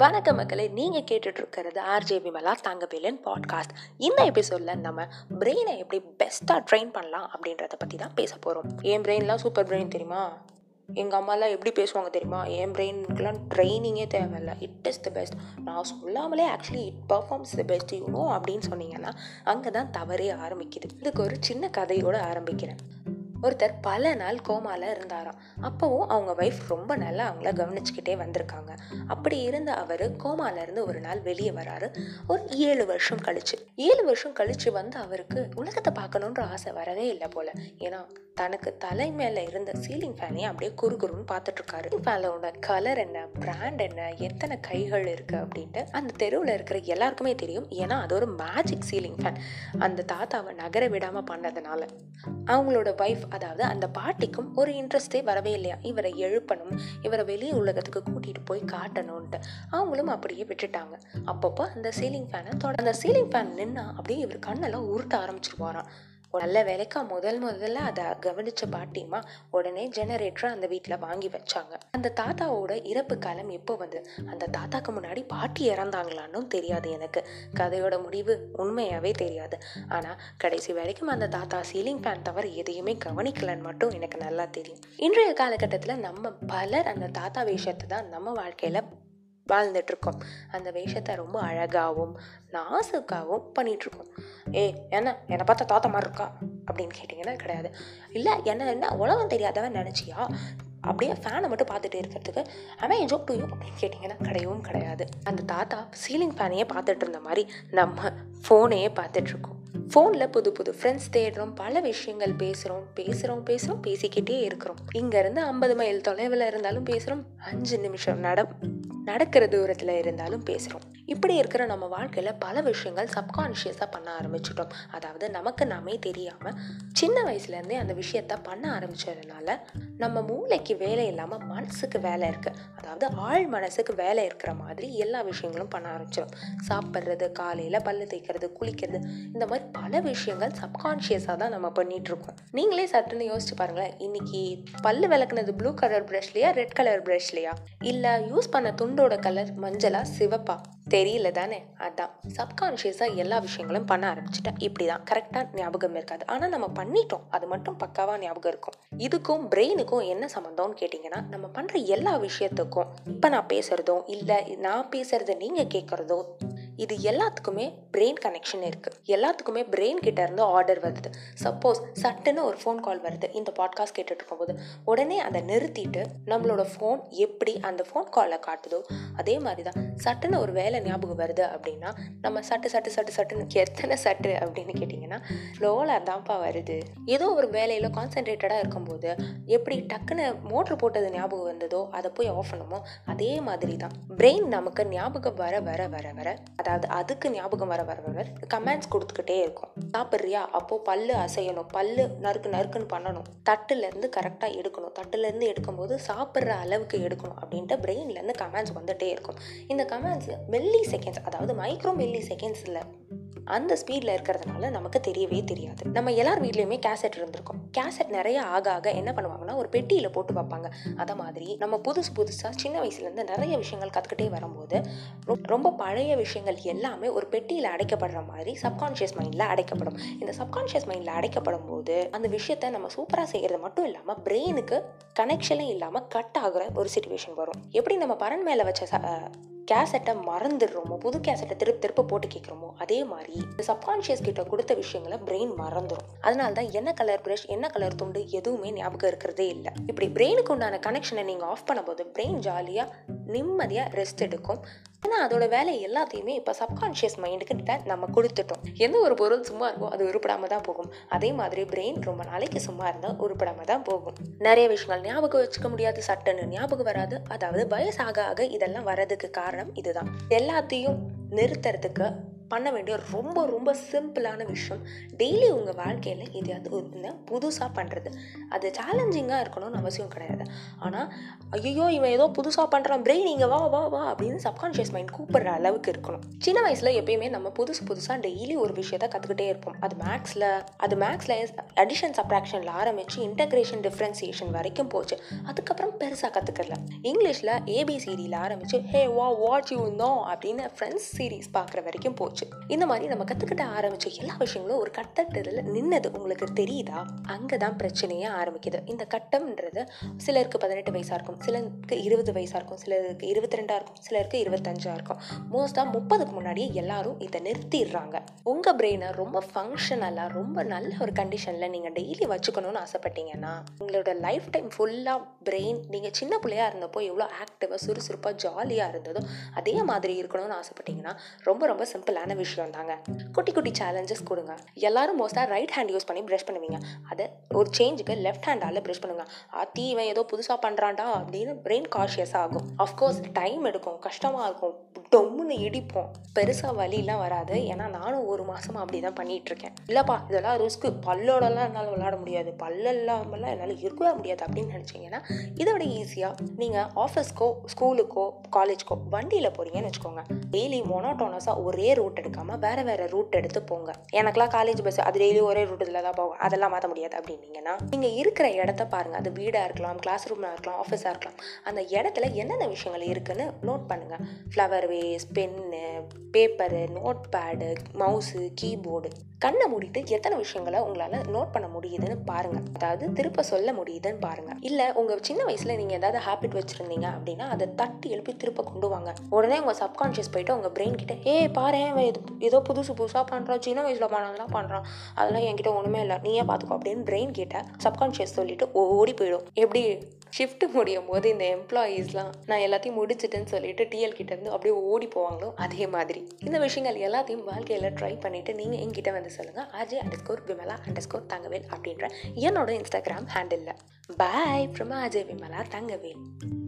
வணக்க மக்களே நீங்கள் கேட்டுட்ருக்கிறது ஆர்ஜே விமலா தங்கவேலன் பாட்காஸ்ட் இந்த எபிசோடில் நம்ம பிரெயினை எப்படி பெஸ்ட்டாக ட்ரெயின் பண்ணலாம் அப்படின்றத பற்றி தான் பேச போகிறோம் என் பிரெயின்லாம் சூப்பர் பிரெயின் தெரியுமா? எங்கள் அம்மாலாம் எப்படி பேசுவாங்க தெரியுமா? என் பிரெயினுக்குலாம் ட்ரைனிங்கே தேவையில்லை. இட் இஸ் த பெஸ்ட் நான் சொல்லாமலே actually it performs the best you know அப்படின்னு சொன்னீங்கன்னா அங்கே தான் தவறே ஆரம்பிக்குது. இதுக்கு ஒரு சின்ன கதையோடு ஆரம்பிக்கிறேன். ஒருத்தர் பல நாள் கோமால இருந்தாராம். அப்போவும் அவங்க ஒய்ஃப் ரொம்ப நல்லா அவங்கள கவனிச்சுக்கிட்டே வந்திருக்காங்க. அப்படி இருந்த அவர் கோமால இருந்து ஒரு நாள் வெளியே வராரு. ஒரு ஏழு வருஷம் கழிச்சு. ஏழு வருஷம் கழிச்சு வந்து அவருக்கு உலகத்தை பார்க்கணுன்ற ஆசை வரவே இல்லை போல. ஏன்னா தனக்கு தலை மேலே இருந்த சீலிங் ஃபேனையும் அப்படியே குறுகுறுன்னு பார்த்துட்டு இருக்காரு. ஃபேனோட கலர் என்ன பிராண்ட் என்ன எத்தனை கைகள் இருக்கு அப்படின்ட்டு அந்த தெருவில் இருக்கிற எல்லாருக்குமே தெரியும். ஏன்னா அது ஒரு மேஜிக் சீலிங் ஃபேன் அந்த தாத்தாவை நகர விடாமல் பண்ணதுனால. அவங்களோட ஒய்ஃப் அதாவது அந்த பாட்டிக்கும் ஒரு இன்ட்ரெஸ்டே வரவே இல்லையா? இவரை எழுப்பணும் இவரை வெளி உலகத்துக்கு கூட்டிட்டு போய் காட்டணும்ன்ட்டு. அவங்களும் அப்படியே விட்டுட்டாங்க. அப்பப்போ அந்த சீலிங் ஃபேனை தொட அந்த சீலிங் ஃபேன் நின்னா அப்படியே இவர் கண்ணெல்லாம் உருட்ட ஆரம்பிச்சிருவாராம். நல்ல வேலைக்கா முதல் முதல்ல அதை கவனிச்ச பாட்டிமா உடனே ஜெனரேட்டரை அந்த வீட்டில் வாங்கி வச்சாங்க. அந்த தாத்தாவோட இறப்பு காலம் எப்போ வந்து? அந்த தாத்தாக்கு முன்னாடி பாட்டி இறந்தாங்களான்னு தெரியாது எனக்கு. கதையோட முடிவு உண்மையாகவே தெரியாது. ஆனால் கடைசி வரைக்கும் அந்த தாத்தா சீலிங் ஃபேன் தவிர எதையுமே கவனிக்கலன்னு மட்டும் எனக்கு நல்லா தெரியும். இன்றைய காலகட்டத்தில் நம்ம பலர் அந்த தாத்தா விஷயத்தை தான் நம்ம வாழ்க்கையில் வாழ்ந்துட்டுருக்கோம். அந்த வேஷத்தை ரொம்ப அழகாகவும் நாசுக்காகவும் பண்ணிகிட்ருக்கோம் ஏ என்ன? என்னை பார்த்தா தாத்தா மாதிரி இருக்கா? அப்படின்னு கேட்டிங்கன்னா கிடையாது. இல்லை என்ன என்ன? உலகம் தெரியாதவன் நினச்சியா? அப்படியே ஃபேனை மட்டும் பார்த்துட்டு இருக்கிறதுக்கு அவன் ஜோக் டு யூ அப்படின்னு கேட்டிங்கன்னா கிடையவும் கிடையாது. அந்த தாத்தா சீலிங் ஃபேனையே பார்த்துட்டு இருந்த மாதிரி நம்ம ஃபோனையே பார்த்துட்ருக்கோம். ஃபோனில் புது புது ஃப்ரெண்ட்ஸ் தேடுறோம் பல விஷயங்கள் பேசுகிறோம் பேசுகிறோம் பேசுகிறோம் பேசிக்கிட்டே இருக்கிறோம். இங்கேருந்து ஐம்பது மைல் தொலைவில் இருந்தாலும் பேசுகிறோம் அஞ்சு நிமிஷம் நட நடக்கிற தூரத்தில் இருந்தாலும் பேசுகிறோம் இப்படி இருக்கிற நம்ம வாழ்க்கையில் பல விஷயங்கள் சப்கான்ஷியஸாக பண்ண ஆரம்பிச்சிட்டோம். அதாவது நமக்கு நாமே தெரியாமல் சின்ன வயசுலேருந்தே அந்த விஷயத்த பண்ண ஆரம்பிச்சதுனால நம்ம மூளைக்கு வேலை இல்லாமல் மனசுக்கு வேலை இருக்குது அதாவது ஆழ் மனசுக்கு வேலை இருக்கிற மாதிரி எல்லா விஷயங்களும் பண்ண ஆரம்பிச்சிடும் சாப்பிட்றது காலையில் பல்லு தேய்க்கிறது குளிக்கிறது இந்த மாதிரி பல விஷயங்கள் சப்கான்ஷியஸாக தான் நம்ம பண்ணிட்டு இருக்கோம் நீங்களே சட்டுன்னு யோசிச்சு பாருங்களேன். இன்னைக்கு பல்லு விளக்குனது ப்ளூ கலர் ப்ரஷ்லையா ரெட் கலர் ப்ரஷ்லையா இல்லை யூஸ் பண்ண துண்டோட கலர் மஞ்சளா சிவப்பா? தெரியல தானே? அதான். சப்கான்ஷியஸாக எல்லா விஷயங்களும் பண்ண ஆரம்பிச்சிட்டேன். இப்படி தான் கரெக்டாக ஞாபகம் இருக்காது. ஆனால் நம்ம பண்ணிட்டோம். அது மட்டும் பக்காவாக ஞாபகம் இருக்கும். இதுக்கும் பிரெயினுக்கும் என்ன சம்மந்தம்னு கேட்டிங்கன்னா நம்ம பண்ணுற எல்லா விஷயத்துக்கும் இப்போ நான் பேசுகிறதோ இல்லை நான் பேசுகிறத நீங்கள் கேட்குறதோ இது எல்லாத்துக்குமே பிரெயின் கனெக்ஷன் இருக்குது எல்லாத்துக்குமே பிரெயின் கிட்ட இருந்து ஆர்டர் வருது. சப்போஸ் சட்டுன்னு ஒரு ஃபோன் கால் வருது. இந்த பாட்காஸ்ட் கேட்டுட்டு இருக்கும்போது உடனே அதை நிறுத்திட்டு நம்மளோட ஃபோன் எப்படி அந்த ஃபோன் காலில் காட்டுதோ அதே மாதிரி தான் சட்டுன்னு ஒரு வேலை ஞாபகம் வருது அப்படின்னா நம்ம சட்டு சட்டு சட்டு சட்டுன்னு எத்தனை சட்டு அப்படின்னு கேட்டிங்கன்னா லோலாக தான்ப்பா வருது. ஏதோ ஒரு வேலையில் கான்சென்ட்ரேட்டடாக இருக்கும்போது எப்படி டக்குன்னு மோட்ரு போட்டது ஞாபகம் வந்ததோ அதை போய் ஆஃப் பண்ணுமோ அதே மாதிரி தான் பிரெயின் நமக்கு ஞாபகம் வர வர வர வர அதாவது அதுக்கு ஞாபகம் வர வர வர கமெண்ட்ஸ் கொடுத்துக்கிட்டே இருக்கும். சாப்பிட்றியா? அப்போது பல்லு அசையணும். பல்லு நறுக்கு நறுக்குன்னு பண்ணணும். தட்டுலேருந்து கரெக்டாக எடுக்கணும். தட்டுலேருந்து எடுக்கும்போது சாப்பிட்ற அளவுக்கு எடுக்கணும் அப்படின்ட்டு பிரெயின்லேருந்து கமெண்ட்ஸ் வந்துகிட்டே இருக்கும். இந்த கமெண்ட்ஸ் மில்லி செகண்ட்ஸ் அதாவது மைக்ரோ மில்லி செகண்ட்ஸில் அந்த ஸ்பீடில் இருக்கிறதுனால நமக்கு தெரியவே தெரியாது. நம்ம எல்லார் வீட்லேயுமே கேசட் இருந்திருக்கும். கேசட் நிறைய ஆக ஆக என்ன பண்ணுவாங்கன்னா ஒரு பெட்டியில் போட்டு வைப்பாங்க. அதை மாதிரி நம்ம புதுசு புதுசாக சின்ன வயசுலேருந்து நிறைய விஷயங்கள் கற்றுக்கிட்டே வரும்போது ரொம்ப பழைய விஷயங்கள் எல்லாமே ஒரு பெட்டியில் அடைக்கப்படுற மாதிரி சப்கான்ஷியஸ் மைண்டில் அடைக்கப்படும். இந்த சப்கான்ஷியஸ் மைண்டில் அடைக்கப்படும் போது அந்த விஷயத்த நம்ம சூப்பராக செய்கிறது மட்டும் இல்லாமல் பிரெயினுக்கு கனெக்ஷனே இல்லாமல் கட் ஆகிற ஒரு சுச்சுவேஷன் வரும். எப்படி நம்ம பரன் மேலே வச்ச கேசட்டை மறந்துடுறோமோ புது கேசட்டை திருப்பி திருப்ப போட்டு கேட்குறோமோ அதே மாதிரி சப்கான்ஷியஸ் கிட்ட கொடுத்த விஷயங்களை பிரெயின் மறந்துடும் அதனால தான் என்ன கலர் ப்ரஷ் என்ன கலர் துண்டு எதுவுமே ஞாபகம் இருக்கிறதே இல்லை. இப்படி பிரெயினுக்கு உண்டான கனெக்ஷனை நீங்கள் ஆஃப் பண்ணும்போது பிரெயின் ஜாலியாக நிம்மதியாக ரெஸ்ட் எடுக்கும். ஆனால் அதோட வேலை எல்லாத்தையுமே இப்போ சப்கான்ஷியஸ் மைண்டுக்கு நம்ம கொடுத்துட்டோம். எந்த ஒரு பொருள் சும்மா இருக்கோ அது உருப்படாமல் தான் போகும். அதே மாதிரி பிரெயின் ரொம்ப நாளைக்கு சும்மா இருந்தால் உருப்படாம தான் போகும். நிறைய விஷயங்கள் ஞாபகம் வச்சுக்க முடியாது சட்டன்னு ஞாபகம் வராது. அதாவது வயசாக ஆக இதெல்லாம் வர்றதுக்கு காரணம் இதுதான். எல்லாத்தையும் நிறுத்துறதுக்கு பண்ண வேண்டிய ரொம்ப ரொம்ப சிம்பிளான விஷயம். டெய்லி உங்கள் வாழ்க்கையில் எதையாவது ஒரு புதுசாக பண்ணுறது அது சேலஞ்சிங்காக இருக்கணும்னு அவசியம் கிடையாது. ஆனால் ஐயோ இவன் ஏதோ புதுசாக பண்ணுறான் பிரெயின் இங்கே வா வா வா அப்படின்னு சப்கான்ஷியஸ் மைண்ட் கூப்பிடுற அளவுக்கு இருக்கணும். சின்ன வயசில் எப்பயுமே நம்ம புதுசு புதுசாக டெய்லி ஒரு விஷயத்த கற்றுக்கிட்டே இருப்போம். அது மேக்ஸில் அது மேக்ஸில் அடிஷன் சப்ராக்ஷனில் ஆரம்பித்து இன்டகிரேஷன் டிஃப்ரென்சியேஷன் வரைக்கும் போச்சு. அதுக்கப்புறம் பெருசாக கற்றுக்கல இங்கிலீஷில் ஏபிசிடியில் ஆரம்பித்து ஹே வா வாட் யூ நோ அப்படின்னு ஃப்ரெண்ட்ஸ் சீரீஸ் பார்க்குற வரைக்கும் போச்சு. இந்த மாதிரி நம்ம கற்றுக்கிட்ட ஆரம்பிச்ச எல்லா விஷயங்களும் ஒரு கட்டத்தில் நின்னது. உங்களுக்கு தெரியுதா? அங்கே தான் பிரச்சனையே ஆரம்பிக்குது. இந்த கட்டம்ன்றது சிலருக்கு பதினெட்டு வயசாக இருக்கும். சிலருக்கு இருபது வயசாக இருக்கும். சிலருக்கு இருபத்தி ரெண்டாக இருக்கும். சிலருக்கு இருபத்தஞ்சாக இருக்கும். மோஸ்ட்டாக முப்பதுக்கு முன்னாடியே எல்லாரும் இதை நிறுத்திடுறாங்க. உங்கள் பிரெயினை ரொம்ப ஃபங்க்ஷனலாக ரொம்ப நல்ல ஒரு கண்டிஷனில் நீங்கள் டெய்லி வச்சுக்கணும்னு ஆசைப்பட்டீங்கன்னா உங்களோட லைஃப் டைம் ஃபுல்லாக பிரெயின் நீங்கள் சின்ன பிள்ளையாக இருந்தப்போ எவ்வளோ ஆக்டிவாக சுறுசுறுப்பாக ஜாலியாக இருந்ததோ அதே மாதிரி இருக்கணும்னு ஆசைப்பட்டீங்கன்னா ரொம்ப ரொம்ப சிம்பிளான விஷயம் தாங்க குட்டி குட்டி சேலஞ்சஸ் கொடுங்க. எல்லாரும் மோஸ்ட்டாக ரைட் ஹேண்ட் யூஸ் பண்ணி ப்ரஷ் பண்ணுவீங்க. அதை ஒரு சேஞ்சுக்கு லெஃப்ட் ஹேண்டால் ப்ரஷ் பண்ணுங்க. அத்தி இவன் ஏதோ புதுசாக பண்ணுறான்டா அப்படின்னு பிரெயின் காஷியஸ் ஆகும். அஃப்கோர்ஸ் டைம் எடுக்கும். கஷ்டமாக இருக்கும். டொம்முன்னு இடிப்போம். பெருசாக வலிலாம் வராது. ஏன்னா நானும் ஒரு மாதமாக அப்படி தான் பண்ணிகிட்டு இருக்கேன் இல்லைப்பா இதெல்லாம் ரிஸ்க்கு பல்லோடலாம் என்னால் விளாட முடியாது. பல்லெல்லாமெல்லாம் என்னால் இருக்கவே முடியாது அப்படின்னு நினச்சிங்கன்னா இதை விட ஈஸியாக நீங்கள் ஆஃபீஸ்க்கோ ஸ்கூலுக்கோ காலேஜ்க்கோ வண்டியில் போகிறீங்கன்னு வச்சுக்கோங்க. டெய்லி மொனோட்டோனஸாக ஒரே ரூட் எடுக்காமல் வேறு வேறு ரூட் எடுத்து போங்க. எனக்குலாம் காலேஜ் பஸ் அது டெய்லி ஒரே ரூட் இதில் தான் போகும் அதெல்லாம் மாற்ற முடியாது அப்படின்னீங்கன்னா நீங்கள் இருக்கிற இடத்த பாருங்கள் அது வீடாக இருக்கலாம் கிளாஸ் ரூமாக இருக்கலாம் ஆஃபீஸாக இருக்கலாம். அந்த இடத்துல என்னென்ன விஷயங்கள் இருக்குன்னு நோட் பண்ணுங்கள் flower vase pen paper notepad mouse keyboard கண்ணை மூடிட்டு எத்தனை விஷயங்களை உங்களால் நோட் பண்ண முடியுதுன்னு பாருங்கள் அதாவது திருப்ப சொல்ல முடியுதுன்னு பாருங்கள் இல்லை உங்கள் சின்ன வயசில் நீங்கள் ஏதாவது ஹேபிட் வச்சுருந்தீங்க அப்படின்னா அதை தட்டி எழுப்பி திருப்ப கொண்டு வாங்க. உடனே உங்கள் சப்கான்ஷியஸ் போயிட்டு உங்கள் பிரெயின் கிட்ட ஏ பாரு இது ஏதோ புதுசு புதுசாக பண்ணுறான் சின்ன வயசில் பண்ணலாம் பண்ணுறான் அதெல்லாம் என்கிட்ட ஒன்றுமே இல்லை. நீயே பார்த்துக்கோ அப்படின்னு பிரெயின் கிட்ட. சப்கான்ஷியஸ் சொல்லிட்டு ஓடி போயிடும். எப்படி? ஷிஃப்ட் முடியும் போது இந்த எம்ப்ளாயீஸ்லாம் நான் எல்லாத்தையும் முடிச்சிட்டேன்னு சொல்லிட்டு டிஎல் கிட்ட இருந்து அப்படியே ஓடி போவாங்களோ? அதே மாதிரி. இந்த விஷயங்கள் எல்லாத்தையும் வாழ்க்கையில் ட்ரை பண்ணிவிட்டு நீங்கள் என்கிட்ட வந்து சொல்லுங்கள் Ajay underscore Vimala underscore Thangavel அப்படின்ற என்னோட Instagram handle boy from Ajay Vimala Thangavel.